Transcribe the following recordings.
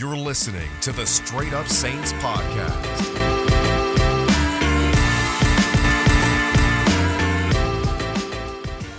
You're listening to the Straight Up Saints podcast.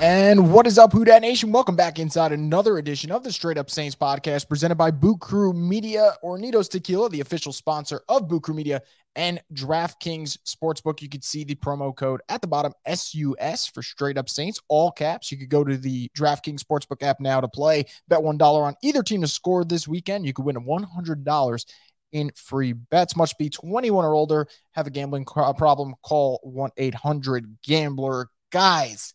And what is up, Who Nation? Welcome back inside another edition of the Straight Up Saints podcast presented by Boot Crew Media, Hornitos Tequila, the official sponsor of Boot Crew Media and DraftKings Sportsbook. You can see the promo code at the bottom, SUS for Straight Up Saints, all caps. You could go to the DraftKings Sportsbook app now to play. Bet $1 on either team to score this weekend. You could win $100 in free bets. Must be 21 or older. Have a gambling problem? Call 1 800 Gambler. Guys,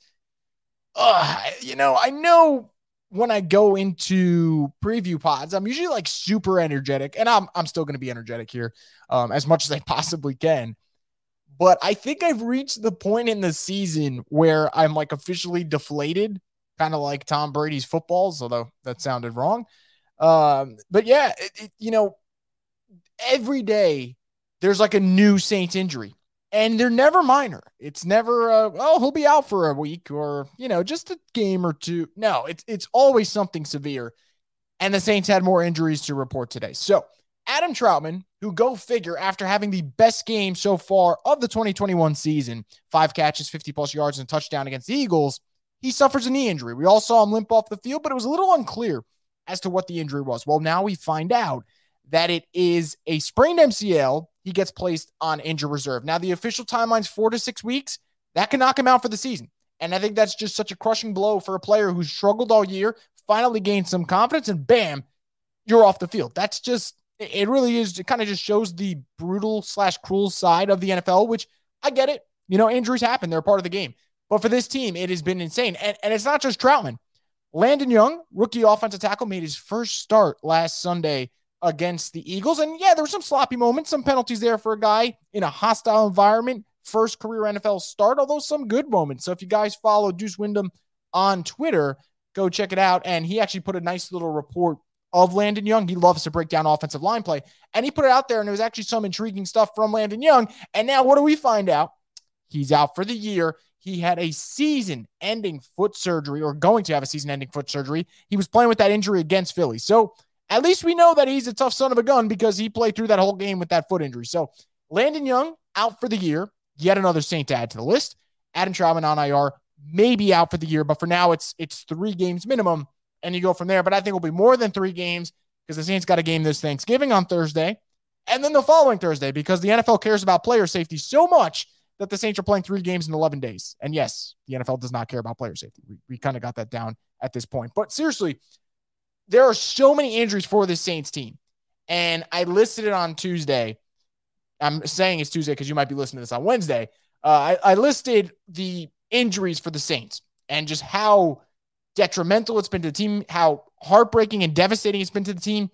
uh, you know, I know when I go into preview pods, I'm usually like super energetic, and I'm I'm still going to be energetic here, um, as much as I possibly can. But I think I've reached the point in the season where I'm like officially deflated, kind of like Tom Brady's footballs, although that sounded wrong. Um, but yeah, it, it, you know, every day there's like a new Saints injury and they're never minor. It's never uh, oh he'll be out for a week or you know just a game or two. No, it's it's always something severe. And the Saints had more injuries to report today. So Adam Trautman, who go figure after having the best game so far of the 2021 season, five catches, 50 plus yards, and a touchdown against the Eagles, he suffers a knee injury. We all saw him limp off the field, but it was a little unclear as to what the injury was. Well, now we find out that it is a sprained MCL he gets placed on injured reserve. Now, the official timeline's four to six weeks. That can knock him out for the season. And I think that's just such a crushing blow for a player who's struggled all year, finally gained some confidence, and bam, you're off the field. That's just, it really is, it kind of just shows the brutal slash cruel side of the NFL, which I get it. You know, injuries happen, they're part of the game. But for this team, it has been insane. And, and it's not just Trautman. Landon Young, rookie offensive tackle, made his first start last Sunday against the Eagles. And yeah, there were some sloppy moments, some penalties there for a guy in a hostile environment. First career NFL start, although some good moments. So if you guys follow Deuce Wyndham on Twitter, go check it out. And he actually put a nice little report of Landon Young. He loves to break down offensive line play. And he put it out there, and there was actually some intriguing stuff from Landon Young. And now what do we find out? He's out for the year. He had a season ending foot surgery or going to have a season ending foot surgery. He was playing with that injury against Philly. So at least we know that he's a tough son of a gun because he played through that whole game with that foot injury. So Landon Young out for the year. Yet another Saint to add to the list. Adam Trautman on IR, maybe out for the year, but for now it's it's three games minimum, and you go from there. But I think it'll be more than three games because the Saints got a game this Thanksgiving on Thursday, and then the following Thursday because the NFL cares about player safety so much that the Saints are playing three games in 11 days. And yes, the NFL does not care about player safety. We, we kind of got that down at this point. But seriously, there are so many injuries for this Saints team. And I listed it on Tuesday. I'm saying it's Tuesday because you might be listening to this on Wednesday. Uh, I, I listed the injuries for the Saints and just how detrimental it's been to the team, how heartbreaking and devastating it's been to the team.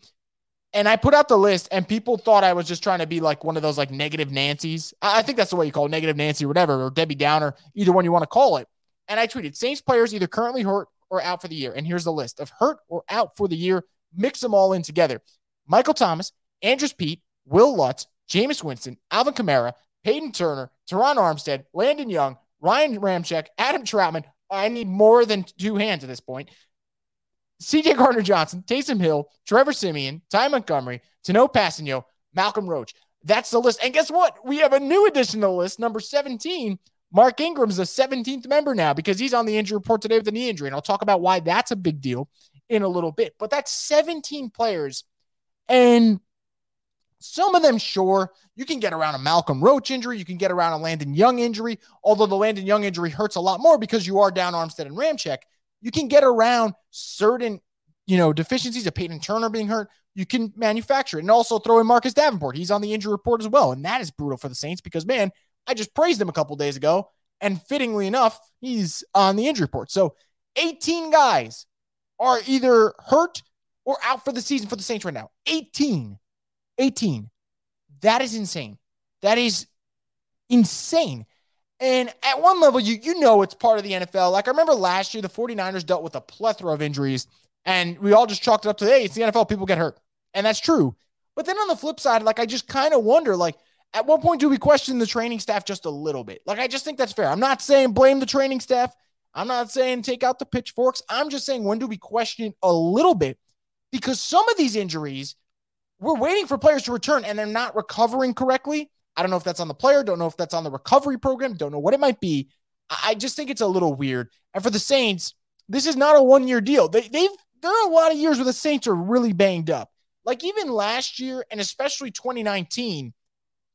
And I put out the list, and people thought I was just trying to be like one of those like negative Nancy's. I think that's the way you call it, negative Nancy or whatever, or Debbie Downer, either one you want to call it. And I tweeted Saints players either currently hurt or out for the year. And here's the list of hurt or out for the year. Mix them all in together. Michael Thomas, Andrus Peat, Wil Lutz, Jameis Winston, Alvin Kamara, Payton Turner, Terron Armstead, Landon Young, Ryan Ramczyk, Adam Trautman. I need more than two hands at this point. CJ Gardner Johnson, Taysom Hill, Trevor Siemian, Ty Montgomery, Tanoh Kpassagnon, Malcolm Roach. That's the list. And guess what? We have a new addition to the list, number 17, Mark Ingram's a 17th member now because he's on the injury report today with a knee injury. And I'll talk about why that's a big deal in a little bit. But that's 17 players. And some of them, sure, you can get around a Malcolm Roach injury. You can get around a Landon Young injury, although the Landon Young injury hurts a lot more because you are down Armstead and Ramczyk. You can get around certain, you know, deficiencies of Payton Turner being hurt. You can manufacture it and also throw in Marcus Davenport. He's on the injury report as well. And that is brutal for the Saints because, man, I just praised him a couple days ago, and fittingly enough, he's on the injury report. So 18 guys are either hurt or out for the season for the Saints right now. 18. 18. That is insane. That is insane. And at one level, you you know it's part of the NFL. Like I remember last year, the 49ers dealt with a plethora of injuries, and we all just chalked it up to, hey, it's the NFL, people get hurt. And that's true. But then on the flip side, like I just kind of wonder, like, at what point do we question the training staff just a little bit? Like, I just think that's fair. I'm not saying blame the training staff. I'm not saying take out the pitchforks. I'm just saying when do we question a little bit? Because some of these injuries we're waiting for players to return and they're not recovering correctly. I don't know if that's on the player, don't know if that's on the recovery program, don't know what it might be. I just think it's a little weird. And for the Saints, this is not a one year deal. They, they've there are a lot of years where the Saints are really banged up. Like even last year and especially 2019,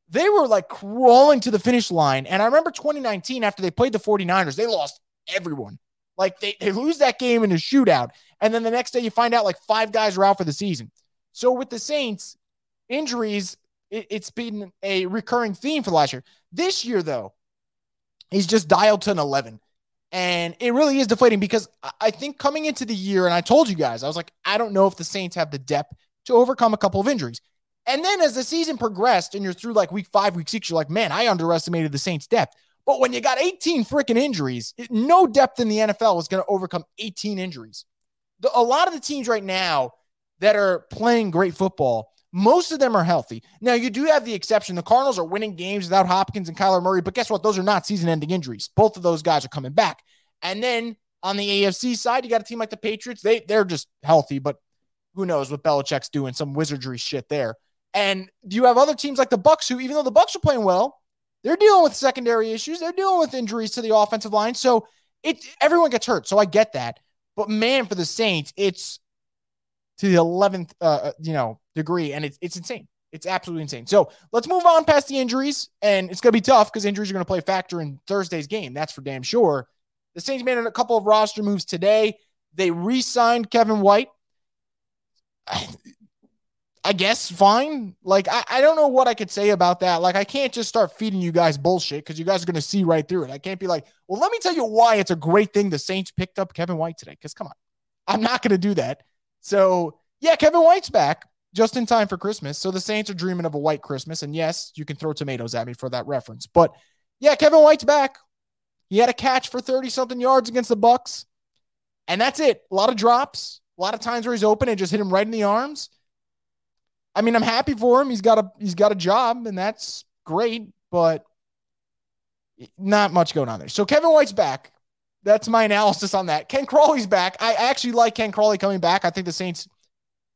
they were like crawling to the finish line. And I remember 2019 after they played the 49ers, they lost everyone. Like they, they lose that game in a shootout. And then the next day you find out like five guys are out for the season. So with the Saints, injuries, it, it's been a recurring theme for the last year. This year, though, he's just dialed to an 11. And it really is deflating because I think coming into the year, and I told you guys, I was like, I don't know if the Saints have the depth to overcome a couple of injuries. And then as the season progressed and you're through like week five, week six, you're like, man, I underestimated the Saints' depth. But when you got 18 freaking injuries, no depth in the NFL was going to overcome 18 injuries. The, a lot of the teams right now that are playing great football, most of them are healthy. Now, you do have the exception. The Cardinals are winning games without Hopkins and Kyler Murray, but guess what? Those are not season ending injuries. Both of those guys are coming back. And then on the AFC side, you got a team like the Patriots. They, they're just healthy, but who knows what Belichick's doing, some wizardry shit there. And you have other teams like the Bucs who, even though the Bucs are playing well, they're dealing with secondary issues. They're dealing with injuries to the offensive line. So it everyone gets hurt. So I get that. But man, for the Saints, it's to the 11th, uh, uh, you know, degree, and it's it's insane. It's absolutely insane. So let's move on past the injuries, and it's going to be tough because injuries are going to play a factor in Thursday's game. That's for damn sure. The Saints made a couple of roster moves today. They re-signed Kevin White. I guess fine. Like I, I don't know what I could say about that. Like I can't just start feeding you guys bullshit because you guys are gonna see right through it. I can't be like, well, let me tell you why it's a great thing the Saints picked up Kevin White today. Because come on, I'm not gonna do that. So, yeah, Kevin White's back just in time for Christmas. So the Saints are dreaming of a white Christmas. And yes, you can throw tomatoes at me for that reference. But yeah, Kevin White's back. He had a catch for 30 something yards against the Bucs. And that's it. A lot of drops, a lot of times where he's open and just hit him right in the arms. I mean, I'm happy for him. He's got a he's got a job, and that's great, but not much going on there. So Kevin White's back. That's my analysis on that. Ken Crawley's back. I actually like Ken Crawley coming back. I think the Saints,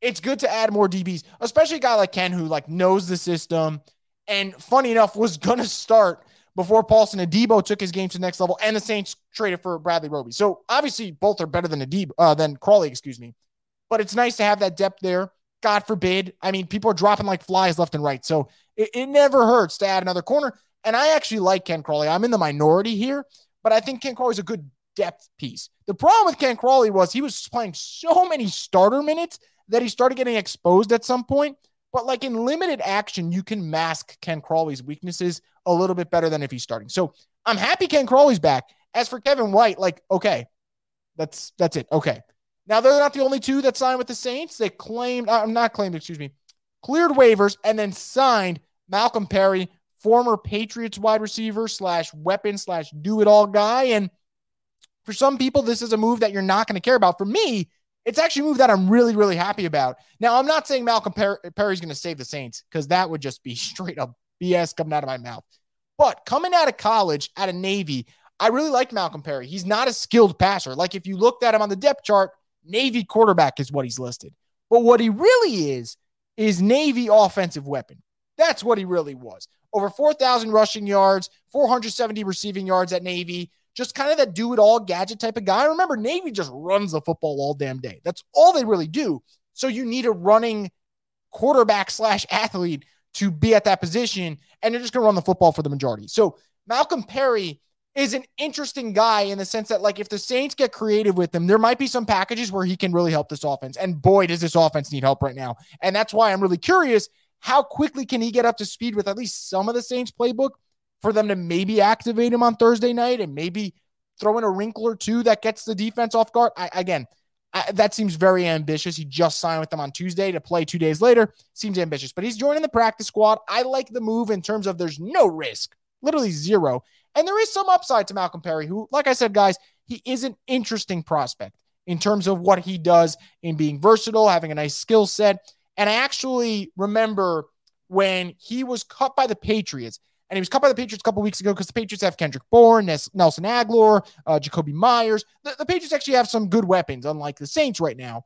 it's good to add more DBs, especially a guy like Ken who like knows the system. And funny enough, was gonna start before Paulson Adebo took his game to the next level, and the Saints traded for Bradley Roby. So obviously, both are better than Adebo uh, than Crawley, excuse me. But it's nice to have that depth there. God forbid. I mean, people are dropping like flies left and right. So it, it never hurts to add another corner. And I actually like Ken Crawley. I'm in the minority here, but I think Ken Crawley's a good depth piece. The problem with Ken Crawley was he was playing so many starter minutes that he started getting exposed at some point. But like in limited action, you can mask Ken Crawley's weaknesses a little bit better than if he's starting. So I'm happy Ken Crawley's back. As for Kevin White, like, okay, that's that's it. Okay. Now they're not the only two that signed with the Saints. They claimed, I'm uh, not claimed, excuse me, cleared waivers and then signed Malcolm Perry, former Patriots wide receiver slash weapon slash do it all guy. And for some people, this is a move that you're not going to care about. For me, it's actually a move that I'm really, really happy about. Now, I'm not saying Malcolm Perry's going to save the Saints because that would just be straight up BS coming out of my mouth. But coming out of college, out of Navy, I really like Malcolm Perry. He's not a skilled passer. Like if you looked at him on the depth chart, Navy quarterback is what he's listed. But what he really is, is Navy offensive weapon. That's what he really was. Over 4,000 rushing yards, 470 receiving yards at Navy, just kind of that do it all gadget type of guy. Remember, Navy just runs the football all damn day. That's all they really do. So you need a running quarterback slash athlete to be at that position, and you're just going to run the football for the majority. So Malcolm Perry is an interesting guy in the sense that, like, if the Saints get creative with him, there might be some packages where he can really help this offense. And boy, does this offense need help right now. And that's why I'm really curious how quickly can he get up to speed with at least some of the Saints playbook for them to maybe activate him on Thursday night and maybe throw in a wrinkle or two that gets the defense off guard. I, again, I, that seems very ambitious. He just signed with them on Tuesday to play two days later. Seems ambitious, but he's joining the practice squad. I like the move in terms of there's no risk, literally zero. And there is some upside to Malcolm Perry, who, like I said, guys, he is an interesting prospect in terms of what he does in being versatile, having a nice skill set. And I actually remember when he was cut by the Patriots and he was cut by the Patriots a couple weeks ago because the Patriots have Kendrick Bourne, Nelson Agholor, uh, Jakobi Meyers. The, the Patriots actually have some good weapons, unlike the Saints right now.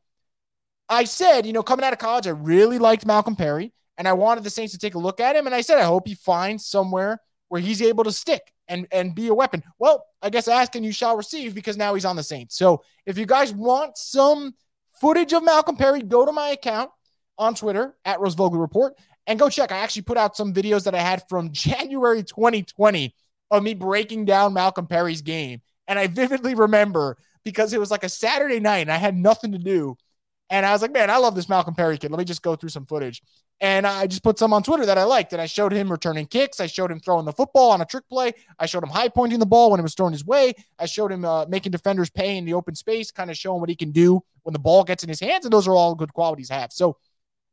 I said, you know, coming out of college, I really liked Malcolm Perry and I wanted the Saints to take a look at him. And I said, I hope he finds somewhere where he's able to stick and, and be a weapon. Well, I guess asking you shall receive because now he's on the Saints. So if you guys want some footage of Malcolm Perry, go to my account on Twitter at Rose Vogel Report and go check. I actually put out some videos that I had from January 2020 of me breaking down Malcolm Perry's game. And I vividly remember because it was like a Saturday night and I had nothing to do. And I was like, man, I love this Malcolm Perry kid. Let me just go through some footage. And I just put some on Twitter that I liked. And I showed him returning kicks. I showed him throwing the football on a trick play. I showed him high pointing the ball when it was thrown his way. I showed him uh, making defenders pay in the open space, kind of showing what he can do when the ball gets in his hands. And those are all good qualities to have. So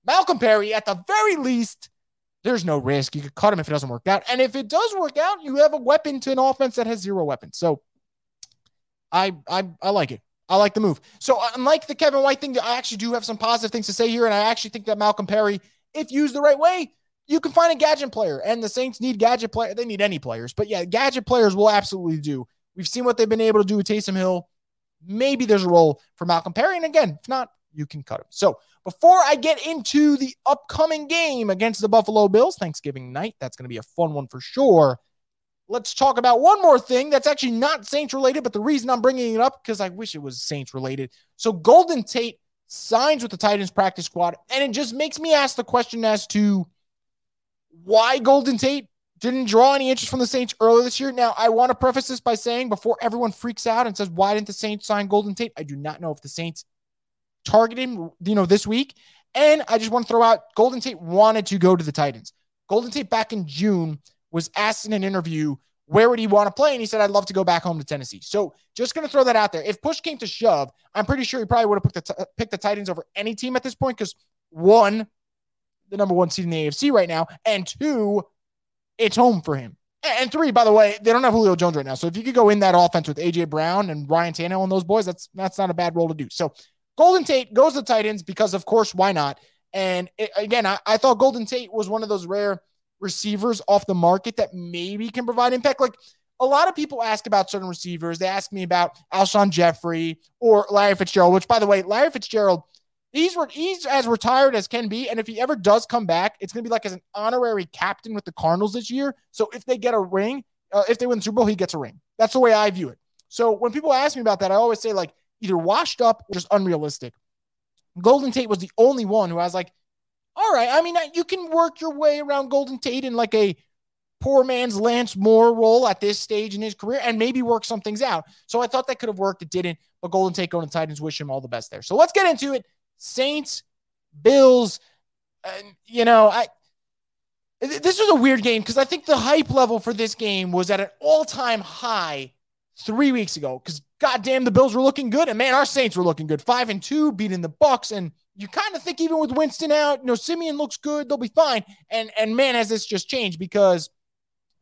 Malcolm Perry, at the very least, there's no risk. You could cut him if it doesn't work out. And if it does work out, you have a weapon to an offense that has zero weapons. So I I I like it. I like the move. So unlike the Kevin White thing, I actually do have some positive things to say here. And I actually think that Malcolm Perry, if used the right way, you can find a gadget player. And the Saints need gadget player. They need any players. But yeah, gadget players will absolutely do. We've seen what they've been able to do with Taysom Hill. Maybe there's a role for Malcolm Perry. And again, if not, you can cut him. So before I get into the upcoming game against the Buffalo Bills, Thanksgiving night, that's going to be a fun one for sure. Let's talk about one more thing that's actually not Saints related, but the reason I'm bringing it up because I wish it was Saints related. So Golden Tate signs with the Titans practice squad, and it just makes me ask the question as to why Golden Tate didn't draw any interest from the Saints earlier this year. Now, I want to preface this by saying before everyone freaks out and says, why didn't the Saints sign Golden Tate? I do not know if the Saints targeted him, you know, this week. And I just want to throw out Golden Tate wanted to go to the Titans. Golden Tate back in June was asked in an interview where would he want to play, and he said I'd love to go back home to Tennessee. So just going to throw that out there. If push came to shove, I'm pretty sure he probably would have picked the, t- picked the Titans over any team at this point because one, the number one seed in the AFC right now, and two, it's home for him. And three, by the way, they don't have Julio Jones right now. So if you could go in that offense with AJ Brown and Ryan Tannehill and those boys, that's that's not a bad role to do. So Golden Tate goes to the Titans because, of course, why not? And it, again, I, I thought Golden Tate was one of those rare receivers off the market that maybe can provide impact. Like a lot of people ask about certain receivers. They ask me about Alshon Jeffery or Larry Fitzgerald, which, by the way, Larry Fitzgerald, he's he's as retired as can be. And if he ever does come back, it's going to be like as an honorary captain with the Cardinals this year. So if they get a ring, uh, if they win the Super Bowl, he gets a ring. That's the way I view it. So when people ask me about that, I always say like either washed up or just unrealistic. Golden Tate was the only one who I was like, all right, I mean, you can work your way around Golden Tate in like a poor man's Lance Moore role at this stage in his career and maybe work some things out. So I thought that could have worked. It didn't, but Golden Tate going to Titans, wish him all the best there. So let's get into it. Saints, Bills, and you know, I this was a weird game because I think the hype level for this game was at an all-time high three weeks ago because goddamn the Bills were looking good and man, our Saints were looking good. Five and two, beating the Bucs, and you kind of think even with Winston out, you know, Siemian looks good, they'll be fine. And and man, has this just changed because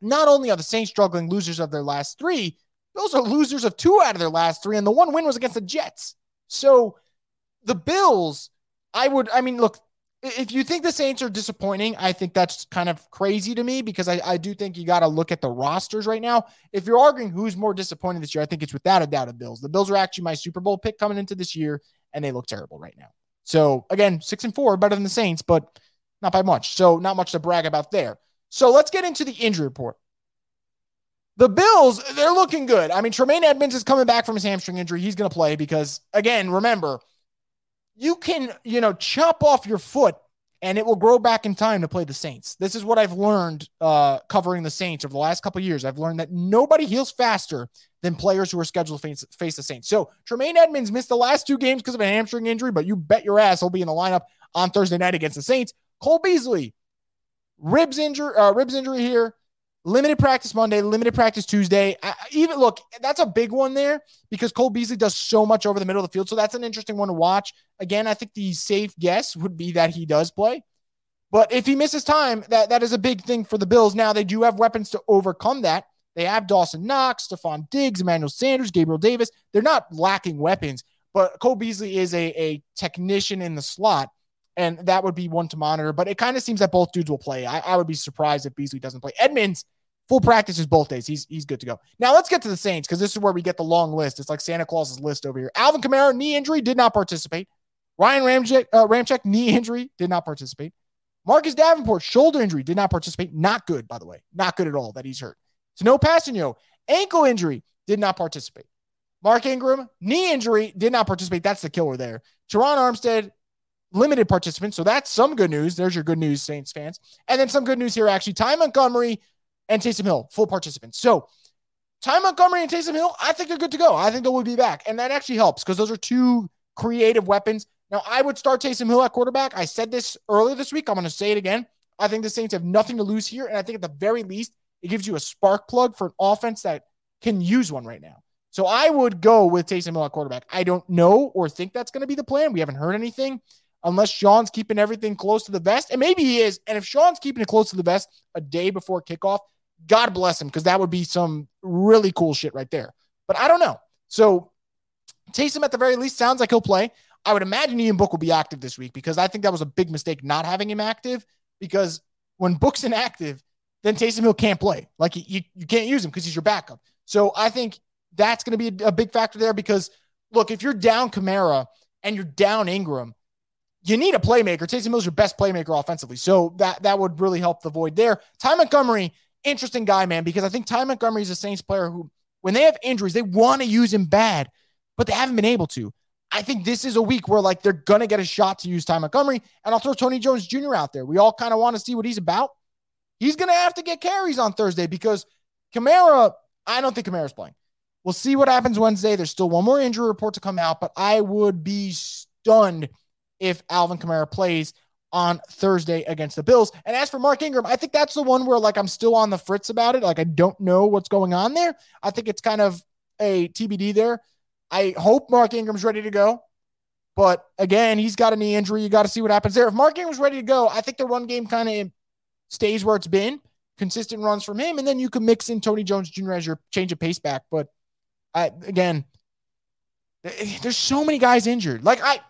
not only are the Saints struggling losers of their last three, those are losers of two out of their last three, and the one win was against the Jets. So the Bills, I would, I mean, look, if you think the Saints are disappointing, I think that's kind of crazy to me because I, I do think you got to look at the rosters right now. If you're arguing who's more disappointing this year, I think it's without a doubt the Bills. The Bills are actually my Super Bowl pick coming into this year, and they look terrible right now. So again, six and four, better than the Saints, but not by much. So not much to brag about there. So let's get into the injury report. The Bills, they're looking good. I mean, Tremaine Edmunds is coming back from his hamstring injury. He's going to play because, again, remember, you can, you know, chop off your foot and it will grow back in time to play the Saints. This is what I've learned uh, covering the Saints over the last couple years. I've learned that nobody heals faster than players who are scheduled to face, face the Saints. So Tremaine Edmunds missed the last two games because of a hamstring injury, but you bet your ass he'll be in the lineup on Thursday night against the Saints. Cole Beasley, ribs injury, uh, ribs injury here. Limited practice Monday, limited practice Tuesday. I, even look, that's a big one there because Cole Beasley does so much over the middle of the field. So that's an interesting one to watch. Again, I think the safe guess would be that he does play. But if he misses time, that, that is a big thing for the Bills. Now, they do have weapons to overcome that. They have Dawson Knox, Stefon Diggs, Emmanuel Sanders, Gabriel Davis. They're not lacking weapons, but Cole Beasley is a, a technician in the slot, and that would be one to monitor. But it kind of seems that both dudes will play. I, I would be surprised if Beasley doesn't play. Edmunds, Full practice is both days. He's he's good to go. Now let's get to the Saints because this is where we get the long list. It's like Santa Claus's list over here. Alvin Kamara knee injury did not participate. Ryan Ramczyk, uh, Ramczyk, knee injury, did not participate. Marcus Davenport, shoulder injury, did not participate. Not good, by the way. Not good at all that he's hurt. Tanoh Kpassagnon, ankle injury, did not participate. Mark Ingram, knee injury, did not participate. That's the killer there. Terron Armstead, limited participant. So that's some good news. There's your good news, Saints fans. And then some good news here, actually. Ty Montgomery and Taysom Hill, full participants. So Ty Montgomery and Taysom Hill, I think they're good to go. I think they will be back. And that actually helps because those are two creative weapons. Now, I would start Taysom Hill at quarterback. I said this earlier this week. I'm going to say it again. I think the Saints have nothing to lose here. And I think at the very least, it gives you a spark plug for an offense that can use one right now. So I would go with Taysom Hill at quarterback. I don't know or think that's going to be the plan. We haven't heard anything unless Sean's keeping everything close to the vest. And maybe he is. And if Sean's keeping it close to the vest a day before kickoff, God bless him, because that would be some really cool shit right there. But I don't know. So Taysom, at the very least, sounds like he'll play. I would imagine Ian Book will be active this week because I think that was a big mistake not having him active because when Book's inactive, then Taysom Hill can't play. Like you, you can't use him because he's your backup. So I think that's going to be a, big factor there because look, if you're down Kamara and you're down Ingram, you need a playmaker. Taysom Hill's your best playmaker offensively. So that that would really help the void there. Ty Montgomery, interesting guy, man, because I think Ty Montgomery is a Saints player who, when they have injuries, they want to use him bad, but they haven't been able to. I think this is a week where like they're gonna get a shot to use Ty Montgomery, and I'll throw Tony Jones Jr. out there. We all kind of want to see what he's about. He's gonna have to get carries on Thursday because Kamara. I don't think Kamara's playing. We'll see what happens Wednesday. There's still one more injury report to come out, but I would be stunned if Alvin Kamara plays on Thursday against the Bills. And as for Mark Ingram, I think that's the one where like I'm still on the fritz about it. Like I don't know what's going on there. I think it's kind of a TBD there. I hope Mark Ingram's ready to go. But again, he's got a knee injury. You got to see what happens there. If Mark Ingram's ready to go, I think the run game kind of stays where it's been, consistent runs from him, and then you can mix in Tony Jones Jr. as your change of pace back. But I again, eh, there's so many guys injured. Like I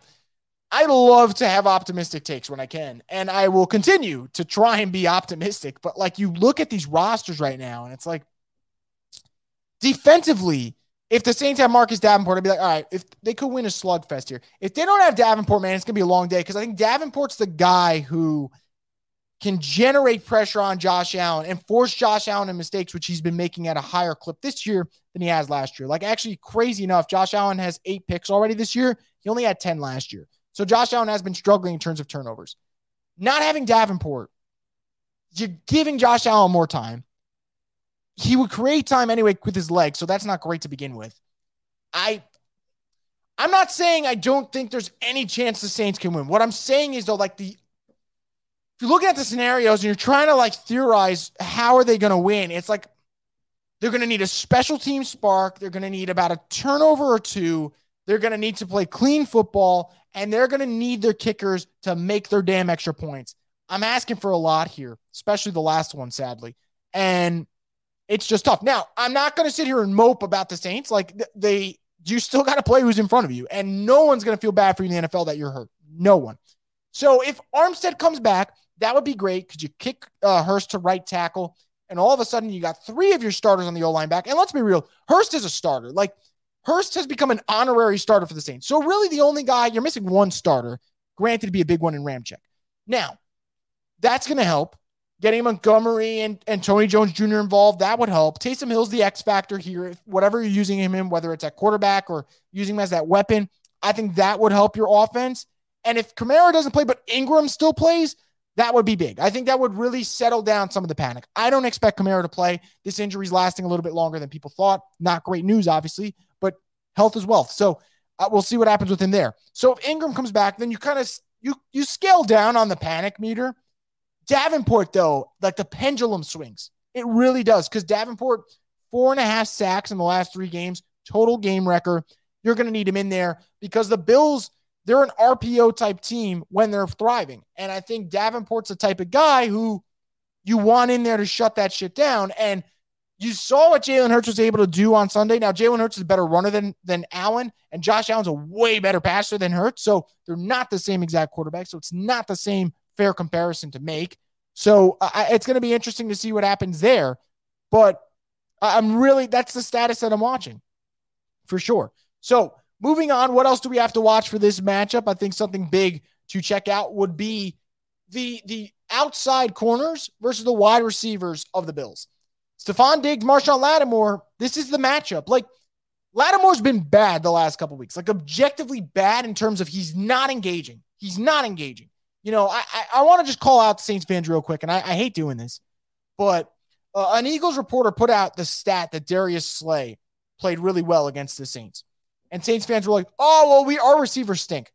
I love to have optimistic takes when I can, and I will continue to try and be optimistic. But like you look at these rosters right now, and it's like defensively, if the Saints have Marcus Davenport, I'd be like, all right, if they could win a slugfest here. If they don't have Davenport, man, it's gonna be a long day because I think Davenport's the guy who can generate pressure on Josh Allen and force Josh Allen in mistakes, which he's been making at a higher clip this year than he has last year. Like, actually, crazy enough, Josh Allen has eight picks already this year. He only had 10 last year. So Josh Allen has been struggling in terms of turnovers. Not having Davenport, you're giving Josh Allen more time. He would create time anyway with his legs, so that's not great to begin with. I I'm not saying I don't think there's any chance the Saints can win. What I'm saying is though, like the you're looking at the scenarios and you're trying to like theorize how are they going to win, it's like they're going to need a special team spark. They're going to need about a turnover or two. They're going to need to play clean football and they're going to need their kickers to make their damn extra points. I'm asking for a lot here, especially the last one, sadly. And it's just tough. Now, I'm not going to sit here and mope about the Saints. Like they, you still got to play who's in front of you, and no one's going to feel bad for you in the NFL that you're hurt. No one. So if Armstead comes back, that would be great because you kick uh, Hurst to right tackle, and all of a sudden you got three of your starters on the O line back. And let's be real, Hurst is a starter. Like Hurst has become an honorary starter for the Saints. So really, the only guy you're missing one starter, granted to be a big one in Ramczyk. Now, that's going to help. Getting Montgomery and, and Tony Jones Jr. involved, that would help. Taysom Hill's the X factor here. Whatever you're using him in, whether it's at quarterback or using him as that weapon, I think that would help your offense. And if Kamara doesn't play, but Ingram still plays, that would be big. I think that would really settle down some of the panic. I don't expect Kamara to play. This injury is lasting a little bit longer than people thought. Not great news, obviously, but health is wealth. So uh, we'll see what happens with him there. So if Ingram comes back, then you kind of you you scale down on the panic meter. Davenport, though, like the pendulum swings. It really does because Davenport four and a half sacks in the last three games, total game record. You're going to need him in there because the Bills they're an RPO type team when they're thriving. And I think Davenport's the type of guy who you want in there to shut that shit down. And you saw what Jalen Hurts was able to do on Sunday. Now, Jalen Hurts is a better runner than, than Allen, and Josh Allen's a way better passer than Hurts. So they're not the same exact quarterback. So it's not the same fair comparison to make. So it's going to be interesting to see what happens there. But I'm really, that's the status that I'm watching for sure. So moving on, what else do we have to watch for this matchup? I think something big to check out would be the the outside corners versus the wide receivers of the Bills. Stefon Diggs, Marshon Lattimore, this is the matchup. Like Lattimore's been bad the last couple weeks, like objectively bad in terms of he's not engaging. He's not engaging. You know, I I, I want to just call out the Saints fans real quick, and I, I hate doing this, but uh, an Eagles reporter put out the stat that Darius Slay played really well against the Saints, and Saints fans were like, "Oh, well, we our receivers stink."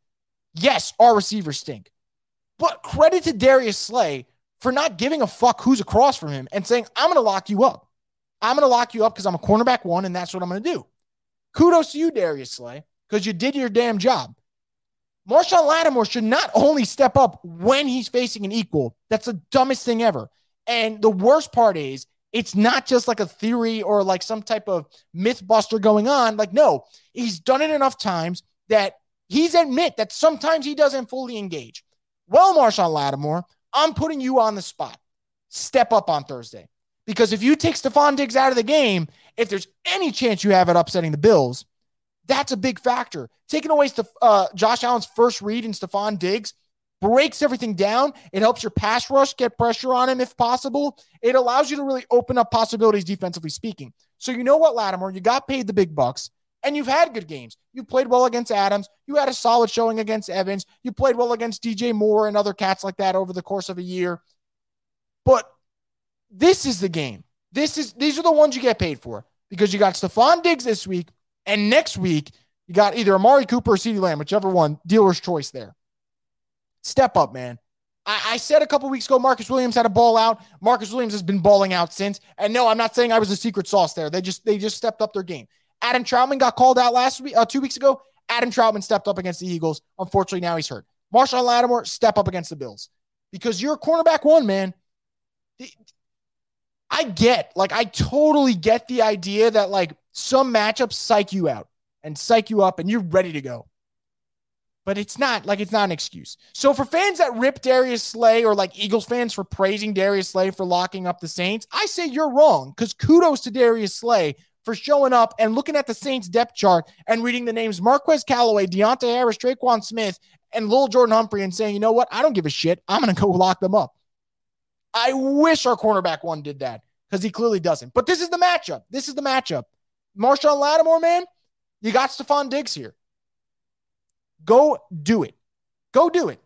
Yes, our receivers stink, but credit to Darius Slay for not giving a fuck who's across from him and saying, "I'm to lock you up. I'm to lock you up because I'm a cornerback one, and that's what I'm to do." Kudos to you, Darius Slay, because you did your damn job. Marshon Lattimore should not only step up when he's facing an equal. That's the dumbest thing ever. And the worst part is, it's not just like a theory or like some type of myth buster going on. Like, no, he's done it enough times that he's admit that sometimes he doesn't fully engage. Well, Marshon Lattimore, I'm putting you on the spot. Step up on Thursday. Because if you take Stefon Diggs out of the game, if there's any chance you have it upsetting the Bills, that's a big factor. Taking away Steph- uh, Josh Allen's first read in Stefon Diggs breaks everything down. It helps your pass rush get pressure on him if possible. It allows you to really open up possibilities defensively speaking. So you know what, Lattimore, you got paid the big bucks and you've had good games. You played well against Adams. You had a solid showing against Evans. You played well against DJ Moore and other cats like that over the course of a year. But this is the game. This is these are the ones you get paid for because you got Stefon Diggs this week, and next week you got either Amari Cooper or CeeDee Lamb, whichever one, dealer's choice there. Step up, man. I, I said a couple weeks ago Marcus Williams had a ball out. Marcus Williams has been balling out since. And no, I'm not saying I was a secret sauce there. They just they just stepped up their game. Adam Trautman got called out last week, uh, two weeks ago. Adam Trautman stepped up against the Eagles. Unfortunately, now he's hurt. Marshon Lattimore step up against the Bills because you're a cornerback one, man. I get, like, I totally get the idea that, like, some matchups psych you out and psych you up and you're ready to go. But it's not like it's not an excuse. So for fans that rip Darius Slay or like Eagles fans for praising Darius Slay for locking up the Saints, I say you're wrong because kudos to Darius Slay for showing up and looking at the Saints depth chart and reading the names Marquez Callaway, Deonte Harris, Tre'Quan Smith, and Lil Jordan Humphrey and saying, you know what? I don't give a shit. I'm to go lock them up. I wish our cornerback one did that because he clearly doesn't. But this is the matchup. This is the matchup. Marshon Lattimore, man, you got Stefon Diggs here. Go do it. Go do it.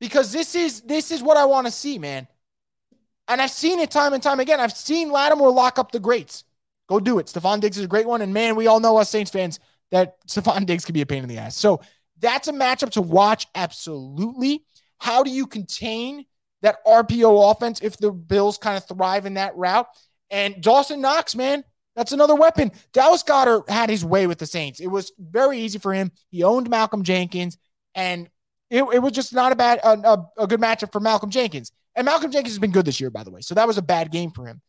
Because this is this is what I want to see, man. And I've seen it time and time again. I've seen Lattimore lock up the greats. Go do it. Stefon Diggs is a great one. And man, we all know us Saints fans that Stefon Diggs can be a pain in the ass. So that's a matchup to watch. Absolutely. How do you contain that RPO offense if the Bills kind of thrive in that route? And Dawson Knox, man, that's another weapon. Dallas Goedert had his way with the Saints. It was very easy for him. He owned Malcolm Jenkins, and it, it was just not a bad, a, a, a good matchup for Malcolm Jenkins. And Malcolm Jenkins has been good this year, by the way. So that was a bad game for him.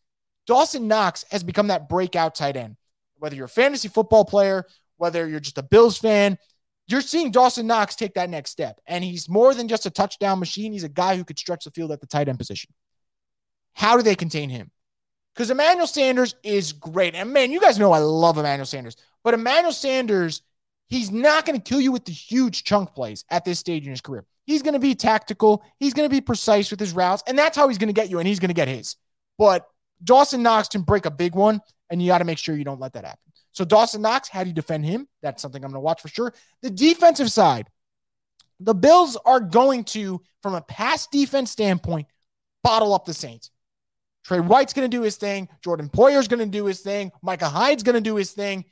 Dawson Knox has become that breakout tight end. Whether you're a fantasy football player, whether you're just a Bills fan, you're seeing Dawson Knox take that next step. And he's more than just a touchdown machine. He's a guy who could stretch the field at the tight end position. How do they contain him? Because Emmanuel Sanders is great. And man, you guys know I love Emmanuel Sanders. But Emmanuel Sanders, he's not going to kill you with the huge chunk plays at this stage in his career. He's going to be tactical. He's going to be precise with his routes. And that's how he's going to get you. And he's going to get his. But Dawson Knox can break a big one. And you got to make sure you don't let that happen. So Dawson Knox, how do you defend him? That's something I'm going to watch for sure. The defensive side, the Bills are going to, from a pass defense standpoint, bottle up the Saints. Trey White's going to do his thing. Jordan Poyer's going to do his thing. Micah Hyde's going to do his thing.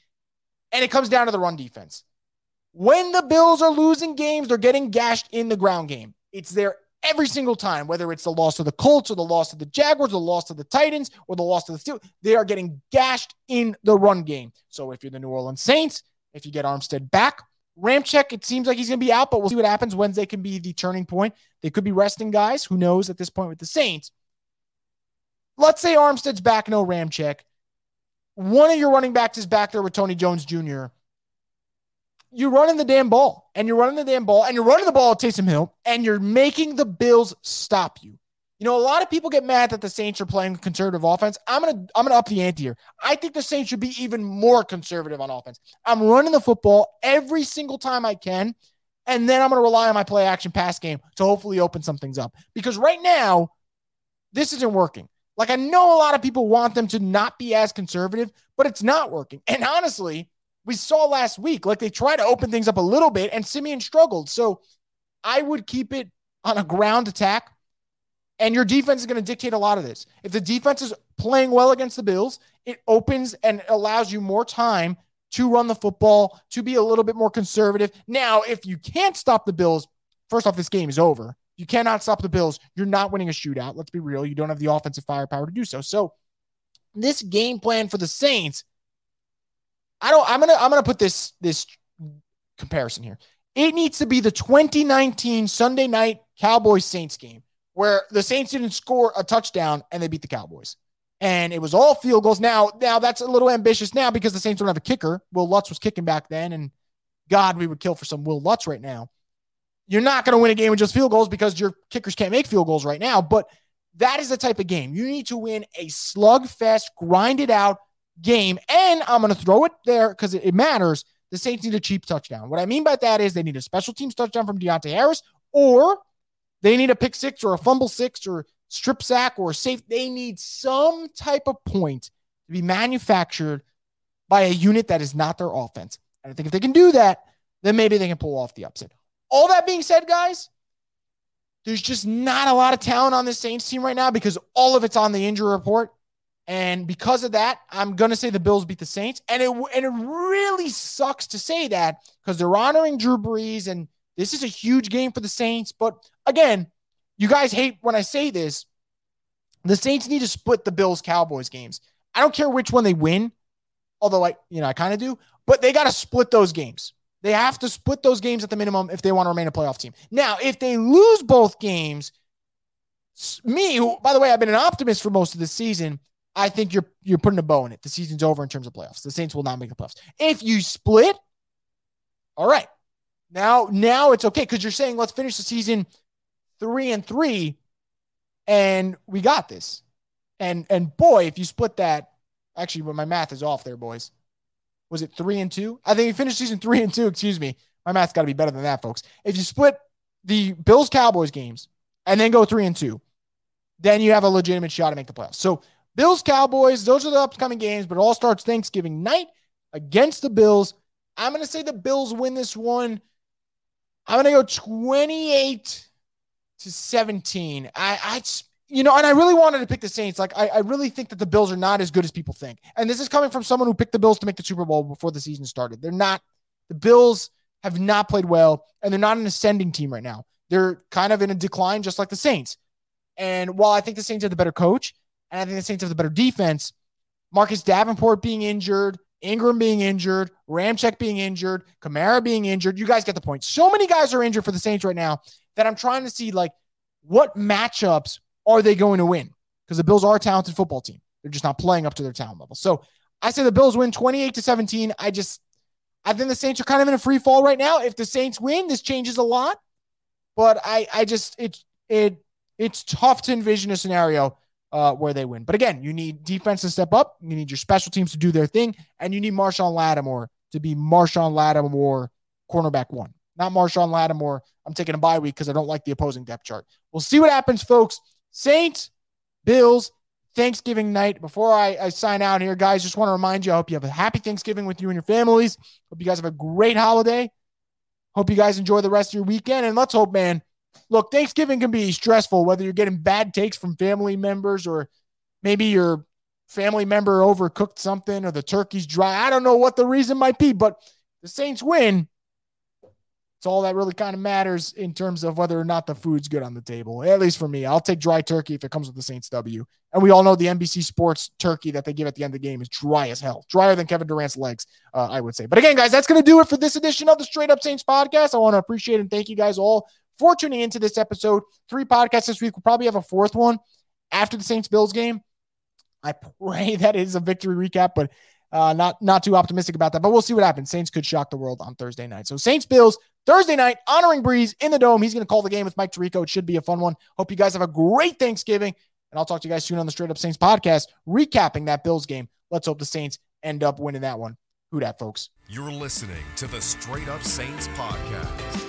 And it comes down to the run defense. When the Bills are losing games, they're getting gashed in the ground game. It's there every single time, whether it's the loss of the Colts or the loss of the Jaguars, or the loss of the Titans, or the loss of the Steelers. They are getting gashed in the run game. So if you're the New Orleans Saints, if you get Armstead back, Ramczyk, it seems like he's going to be out, but we'll see what happens. Wednesday can be the turning point. They could be resting guys. Who knows at this point with the Saints? Let's say Armstead's back, no Ramczyk. One of your running backs is back there with Tony Jones Jr. You're running the damn ball, and you're running the damn ball, and you're running the ball at Taysom Hill, and you're making the Bills stop you. You know, a lot of people get mad that the Saints are playing conservative offense. I'm gonna I'm gonna up the ante here. I think the Saints should be even more conservative on offense. I'm running the football every single time I can, and then I'm gonna rely on my play action pass game to hopefully open some things up. Because right now, this isn't working. Like I know a lot of people want them to not be as conservative, but it's not working. And honestly, we saw last week, like they tried to open things up a little bit, and Siemian struggled. So I would keep it on a ground attack and your defense is going to dictate a lot of this. If the defense is playing well against the Bills, it opens and allows you more time to run the football, to be a little bit more conservative. Now, if you can't stop the Bills, first off, this game is over. You cannot stop the Bills. You're not winning a shootout. Let's be real. You don't have the offensive firepower to do so. So, this game plan for the Saints, I don't. I'm gonna. I'm gonna put this this comparison here. It needs to be the 2019 Sunday night Cowboys Saints game where the Saints didn't score a touchdown and they beat the Cowboys. And it was all field goals. Now, now that's a little ambitious now because the Saints don't have a kicker. Wil Lutz was kicking back then, and God, we would kill for some Wil Lutz right now. You're not going to win a game with just field goals because your kickers can't make field goals right now. But that is the type of game you need to win a slugfest, grinded out game. And I'm going to throw it there because it, it matters. The Saints need a cheap touchdown. What I mean by that is they need a special teams touchdown from Deonte Harris, or they need a pick six or a fumble six or strip sack or safe. They need some type of point to be manufactured by a unit that is not their offense. And I think if they can do that, then maybe they can pull off the upset. All that being said, guys, there's just not a lot of talent on this Saints team right now because all of it's on the injury report. And because of that, I'm going to say the Bills beat the Saints. And it, and it really sucks to say that because they're honoring Drew Brees and this is a huge game for the Saints. But again, you guys hate when I say this. The Saints need to split the Bills Cowboys games. I don't care which one they win, although I, you know, I kind of do, but they got to split those games. They have to split those games at the minimum if they want to remain a playoff team. Now, if they lose both games, me, who, by the way, I've been an optimist for most of the season, I think you're you're putting a bow in it. The season's over in terms of playoffs. The Saints will not make the playoffs. If you split, all right, now, now it's okay because you're saying let's finish the season three and three, and we got this. And and boy, if you split that, actually, when my math is off there, boys. Was it three and two? I think you finished season three and two. Excuse me. My math's got to be better than that, folks. If you split the Bills Cowboys games and then go three and two, then you have a legitimate shot to make the playoffs. So Bills Cowboys, those are the upcoming games, but it all starts Thanksgiving night against the Bills. I'm going to say the Bills win this one I'm gonna go 28 to 17. I, I, you know, and I really wanted to pick the Saints. Like, I, I really think that the Bills are not as good as people think. And this is coming from someone who picked the Bills to make the Super Bowl before the season started. They're not. The Bills have not played well, and they're not an ascending team right now. They're kind of in a decline, just like the Saints. And while I think the Saints have the better coach, and I think the Saints have the better defense, Marcus Davenport being injured, Ingram being injured, Ramczyk being injured, Kamara being injured. You guys get the point. So many guys are injured for the Saints right now that I'm trying to see like what matchups are they going to win? Because the Bills are a talented football team. They're just not playing up to their talent level. So I say the Bills win 28 to 17. I just I think the Saints are kind of in a free fall right now. If the Saints win, this changes a lot. But I I just it it it's tough to envision a scenario uh, where they win. But again, you need defense to step up. You need your special teams to do their thing, and you need Marshon Lattimore to be Marshon Lattimore cornerback one, not Marshon Lattimore. I'm taking a bye week because I don't like the opposing depth chart. We'll see what happens, folks. Saints, Bills, Thanksgiving night. Before I, I sign out here, guys, just want to remind you I hope you have a happy Thanksgiving with you and your families. Hope you guys have a great holiday. Hope you guys enjoy the rest of your weekend. And let's hope, man, look, Thanksgiving can be stressful, whether you're getting bad takes from family members or maybe your family member overcooked something or the turkey's dry. I don't know what the reason might be, but the Saints win. It's all that really kind of matters in terms of whether or not the food's good on the table. At least for me, I'll take dry turkey if it comes with the Saints W. And we all know the NBC Sports turkey that they give at the end of the game is dry as hell, drier than Kevin Durant's legs, uh, I would say. But again, guys, that's going to do it for this edition of the Straight Up Saints podcast. I want to appreciate and thank you guys all for tuning into this episode. Three podcasts this week. We'll probably have a fourth one after the Saints Bills game. I pray that is a victory recap, but uh, not not too optimistic about that. But we'll see what happens. Saints could shock the world on Thursday night. So Saints Bills Thursday night, honoring Brees in the dome. He's going to call the game with Mike Tirico. It should be a fun one. Hope you guys have a great Thanksgiving. And I'll talk to you guys soon on the Straight Up Saints podcast, recapping that Bills game. Let's hope the Saints end up winning that one. Who dat, folks? You're listening to the Straight Up Saints podcast.